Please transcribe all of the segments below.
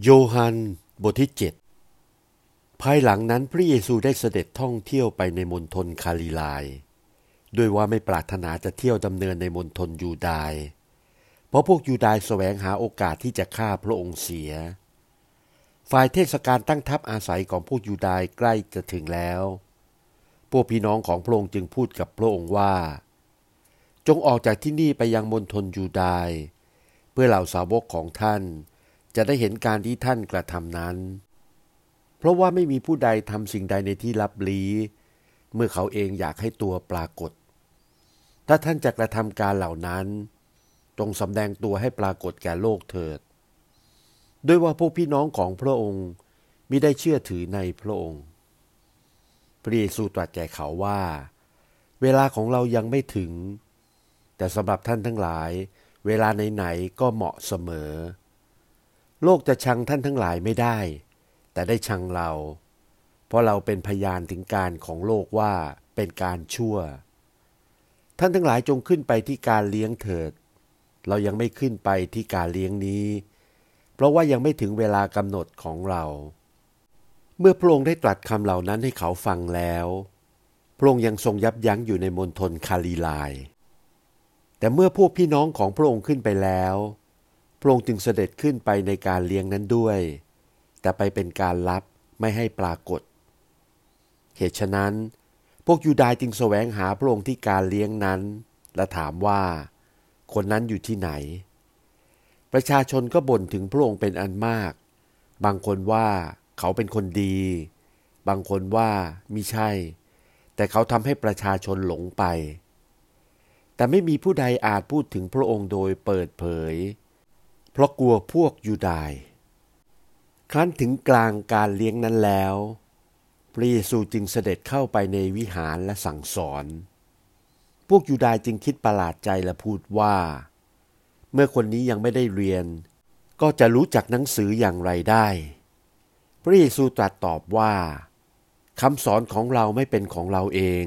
โยฮันบทที่เจ็ดภายหลังนั้นพระเยซูได้เสด็จท่องเที่ยวไปในมณฑลคาลิลาย ด้วยว่าไม่ปรารถนาจะเที่ยวดำเนินในมณฑลยูดาย เพราะพวกยูดายแสวงหาโอกาสที่จะฆ่าพระองค์เสีย ฝ่ายเทศกาลตั้งทัพอาศัยของพวกยูดายใกล้จะถึงแล้ว พวกพี่น้องของพระองค์จึงพูดกับพระองค์ว่า จงออกจากที่นี่ไปยังมณฑลยูดาย เพื่อเหล่าสาวกของท่าน จะได้เห็นการที่ท่านกระทำนั้น เพราะว่าไม่มีผู้ใดทำสิ่งใดในที่ลับลี้ เมื่อเขาเองอยากให้ตัวปรากฏ ถ้าท่านจะกระทำการเหล่านั้น จงสำแดงตัวให้ปรากฏแก่โลกเถิด ด้วยว่าพวกพี่น้องของพระองค์มิได้เชื่อถือในพระองค์ พระเยซูตรัสแก่เขาว่า เวลาของเรายังไม่ถึง แต่สำหรับท่านทั้งหลาย เวลาไหนๆก็เหมาะเสมอ โลกจะชังท่านทั้งหลายไม่ได้ แต่ได้ชังเรา เพราะเราเป็นพยานถึงการของโลกว่าเป็นการชั่ว ท่านทั้งหลายจงขึ้นไปที่การเลี้ยงเถิด เรายังไม่ขึ้นไปที่การเลี้ยงนี้ เพราะว่ายังไม่ถึงเวลากำหนดของเรา เมื่อพระองค์ได้ตรัสคำเหล่านั้นให้เขาฟังแล้ว พระองค์ยังทรงยับยั้งอยู่ในมณฑลคาลีลาย แต่เมื่อพวกพี่น้องของพระองค์ขึ้นไปแล้ว พระองค์จึงเสด็จขึ้นไปในการเลี้ยงนั้นด้วย แต่ไปเป็นการลับไม่ให้ปรากฏ เหตุฉะนั้น พวกยูดายจึงแสวงหาพระองค์ที่การเลี้ยงนั้น และถามว่า คนนั้นอยู่ที่ไหน ประชาชนก็บ่นถึงพระองค์เป็นอันมาก บางคนว่าเขาเป็นคนดี บางคนว่ามิใช่ แต่เขาทำให้ประชาชนหลงไป แต่ไม่มีผู้ใดอาจพูดถึงพระองค์โดยเปิดเผย เพราะกลัวพวกยูดายครั้นถึงกลางการเลี้ยงนั้นแล้ว พระเยซูจึงเสด็จเข้าไปในวิหารและสั่งสอน พวกยูดายจึงคิดประหลาดใจและพูดว่า เมื่อคนนี้ยังไม่ได้เรียน ก็จะรู้จักหนังสืออย่างไรได้ พระเยซูตรัสตอบว่าคำสอนของเราไม่เป็นของเราเอง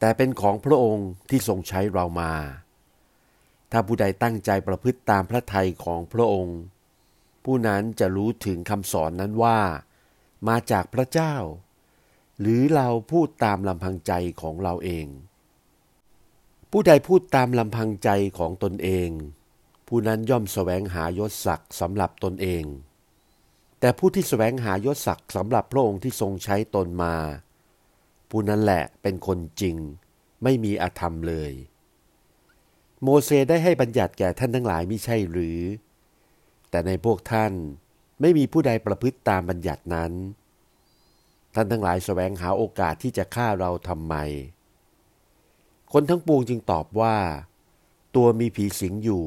แต่เป็นของพระองค์ที่ทรงใช้เรามา ถ้าผู้ใดตั้งใจประพฤติตามพระทัยของพระองค์ ผู้นั้นจะรู้ถึงคำสอนนั้นว่า มาจากพระเจ้า หรือเราพูดตามลำพังใจของเราเอง ผู้ใดพูดตามลำพังใจของตนเอง ผู้นั้นย่อมแสวงหายศศักดิ์สำหรับตนเอง แต่ผู้ที่แสวงหายศศักดิ์สำหรับพระองค์ที่ทรงใช้ตนมา ผู้นั้นแหละเป็นคนจริง ไม่มีอธรรมเลย โมเสสได้ให้บัญญัติแก่ท่านทั้งหลายมิใช่หรือ แต่ในพวกท่านไม่มีผู้ใดประพฤติตามบัญญัตินั้น ท่านทั้งหลายแสวงหาโอกาสที่จะฆ่าเราทำไม คนทั้งปวงจึงตอบว่า ตัวมีผีสิงอยู่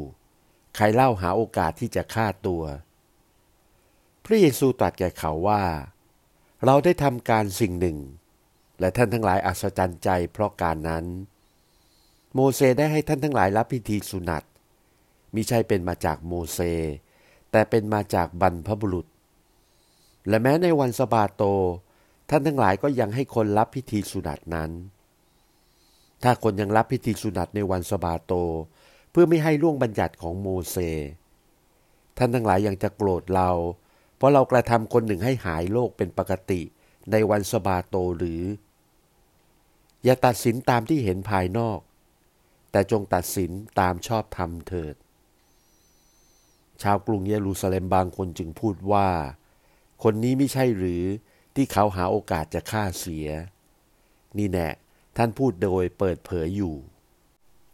ใครเล่าหาโอกาสที่จะฆ่าตัว พระเยซูตรัสแก่เขาว่า เราได้ทำการสิ่งหนึ่ง และท่านทั้งหลายอัศจรรย์ใจเพราะการนั้น โมเสได้ให้ท่านทั้งหลายรับพิธีสุนัตมิใช่เป็นมาจากโมเส แต่เป็นมาจากบรรพบุรุษ และแม้ในวันสบาโต ท่านทั้งหลายก็ยังให้คนรับพิธีสุนัตนั้น ถ้าคนยังรับพิธีสุนัตในวันสบาโต เพื่อไม่ให้ล่วงบัญญัติของโมเส ท่านทั้งหลายยังจะโกรธเรา เพราะเรากระทำคนหนึ่งให้หายโรคเป็นปกติในวันสบาโตหรือ อย่าตัดสินตามที่เห็นภายนอก แต่จงตัดสินตามชอบธรรมเถิด ชาวกรุงเยรูซาเล็มบางคนจึงพูดว่า คนนี้ไม่ใช่หรือที่เขาหาโอกาสจะฆ่าเสีย นี่แน่ท่านพูดโดยเปิดเผยอยู่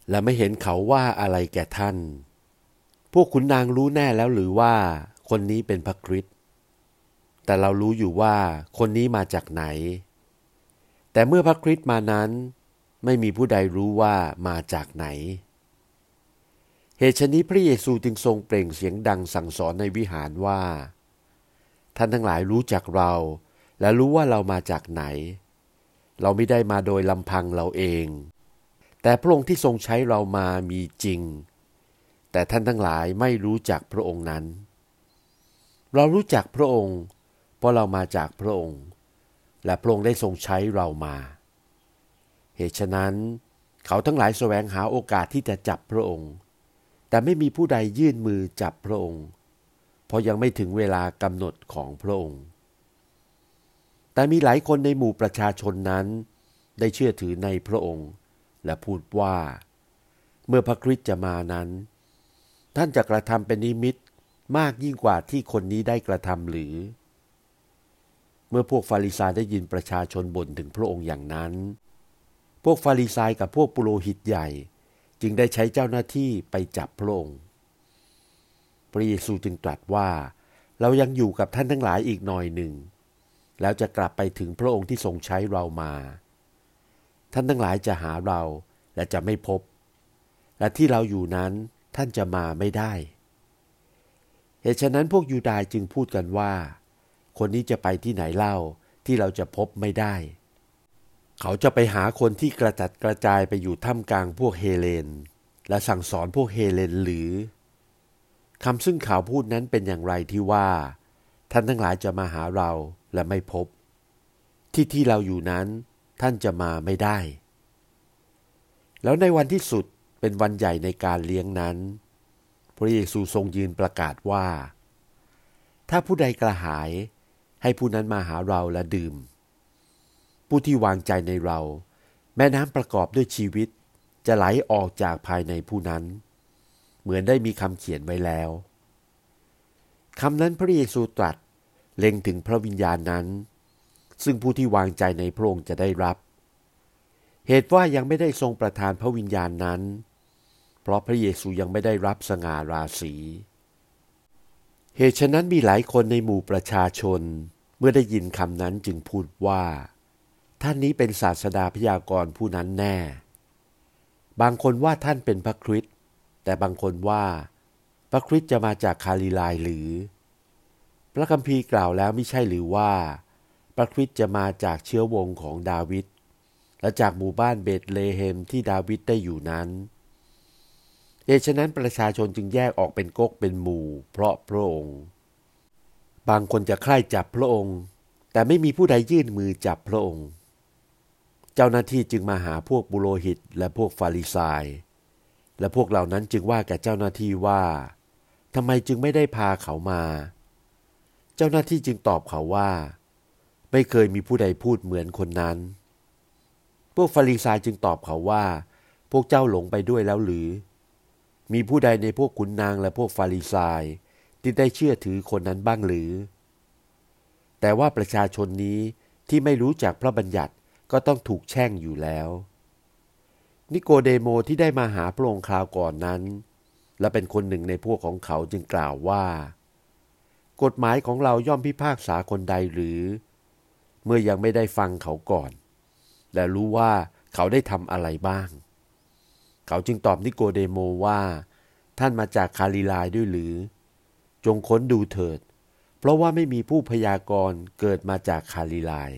และไม่เห็นเขาว่าอะไรแก่ท่าน พวกขุนนางรู้แน่แล้วหรือว่า คนนี้เป็นพระคริสต์แต่เรารู้อยู่ว่าคนนี้มาจากไหน แต่เมื่อพระคริสต์มานั้น ไม่มีผู้ใดรู้ว่ามาจากไหน เหตุฉนี้พระเยซูจึงทรงเปล่งเสียงดังสั่งสอนในวิหารว่า ท่านทั้งหลายรู้จักเรา และรู้ว่าเรามาจากไหน เราไม่ได้มาโดยลำพังเราเอง แต่พระองค์ที่ทรงใช้เรามามีจริง แต่ท่านทั้งหลายไม่รู้จักพระองค์นั้น เรารู้จักพระองค์ เพราะเรามาจากพระองค์ และพระองค์ได้ทรงใช้เรามา เหตุฉะนั้น เขาทั้งหลายแสวงหาโอกาสที่จะจับพระองค์ แต่ไม่มีผู้ใดยื่นมือจับพระองค์ เพราะยังไม่ถึงเวลากำหนดของพระองค์ แต่มีหลายคนในหมู่ประชาชนนั้นได้เชื่อถือในพระองค์ และพูดว่า เมื่อพระคริสต์จะมานั้น ท่านจะกระทำเป็นนิมิตมากยิ่งกว่าที่คนนี้ได้กระทำหรือ เมื่อพวกฟาริสาได้ยินประชาชนบ่นถึงพระองค์อย่างนั้น พวกฟาริสายกับพวกปุโรหิตใหญ่ จึงได้ใช้เจ้าหน้าที่ไปจับพระองค์พระเยซูจึงตรัสว่า เรายังอยู่กับท่านทั้งหลายอีกหน่อยหนึ่ง แล้วจะกลับไปถึงพระองค์ที่ทรงใช้เรามา ท่านทั้งหลายจะหาเราและจะไม่พบ และที่เราอยู่นั้นท่านจะมาไม่ได้ เหตุฉะนั้นพวกยูดายจึงพูดกันว่า คนนี้จะไปที่ไหนเล่าที่เราจะพบไม่ได้ เขาจะไปหาคนที่กระจัดกระจายไปอยู่ท่ามกลางพวกเฮเลน และสั่งสอนพวกเฮเลนหรือคำซึ่งข่าวพูดนั้นเป็นอย่างไรที่ว่า ท่านทั้งหลายจะมาหาเราและไม่พบ ที่ที่เราอยู่นั้นท่านจะมาไม่ได้ แล้วในวันที่สุดเป็นวันใหญ่ในการเลี้ยงนั้น พระเยซูทรงยืนประกาศว่า ถ้าผู้ใดกระหายให้ผู้นั้นมาหาเราและดื่ม ผู้ที่วางใจในเรา แม่น้ำประกอบด้วยชีวิต จะไหลออกจากภายในผู้นั้น เหมือนได้มีคำเขียนไว้แล้วคำนั้นพระเยซูตรัสเล็งถึงพระวิญญาณนั้น ซึ่งผู้ที่วางใจในพระองค์จะได้รับ เหตุว่ายังไม่ได้ทรงประทานพระวิญญาณนั้น เพราะพระเยซูยังไม่ได้รับสง่าราศีเหตุฉะนั้นมีหลายคนในหมู่ประชาชนเมื่อได้ยินคำนั้นจึงพูดว่า ท่านนี้เป็นศาสดาพยากรณ์ผู้นั้นแน่ บางคนว่าท่านเป็นพระคริสต์แต่บางคนว่าพระคริสต์จะมาจากคาลิลายหรือ พระคัมภีร์กล่าวแล้วไม่ใช่หรือว่า พระคริสต์จะมาจากเชื้อวงของดาวิดและจากหมู่บ้านเบตเลเฮมที่ดาวิดได้อยู่นั้นเหตุฉะนั้นประชาชนจึงแยกออกเป็นก๊กเป็นหมู่ เพราะพระองค์ บางคนจะใคร่จับพระองค์ แต่ไม่มีผู้ใดยื่นมือจับพระองค์ เจ้าหน้าที่จึงมาหาพวกบุโรหิตและพวกฟาริสายและพวกเหล่านั้นจึงว่าแก่เจ้าหน้าที่ว่าทำไมจึงไม่ได้พาเขามา เจ้าหน้าที่จึงตอบเขาว่า ไม่เคยมีผู้ใดพูดเหมือนคนนั้น พวกฟาริสายจึงตอบเขาว่า พวกเจ้าหลงไปด้วยแล้วหรือ มีผู้ใดในพวกขุนนางและพวกฟาริสายที่ได้เชื่อถือคนนั้นบ้างหรือ แต่ว่าประชาชนนี้ที่ไม่รู้จักพระบัญญัติ ก็ต้องถูกแช่งอยู่แล้ว นิโกเดโมที่ได้มาหาพระองค์คราวก่อนนั้น และเป็นคนหนึ่งในพวกของเขาจึงกล่าวว่า กฎหมายของเราย่อมพิพากษาคนใดหรือ เมื่อยังไม่ได้ฟังเขาก่อน และรู้ว่าเขาได้ทำอะไรบ้าง เขาจึงตอบนิโกเดโมว่า ท่านมาจากคาลิลายด้วยหรือ จงค้นดูเถิด เพราะว่าไม่มีผู้พยากรณ์เกิดมาจากคาลิลาย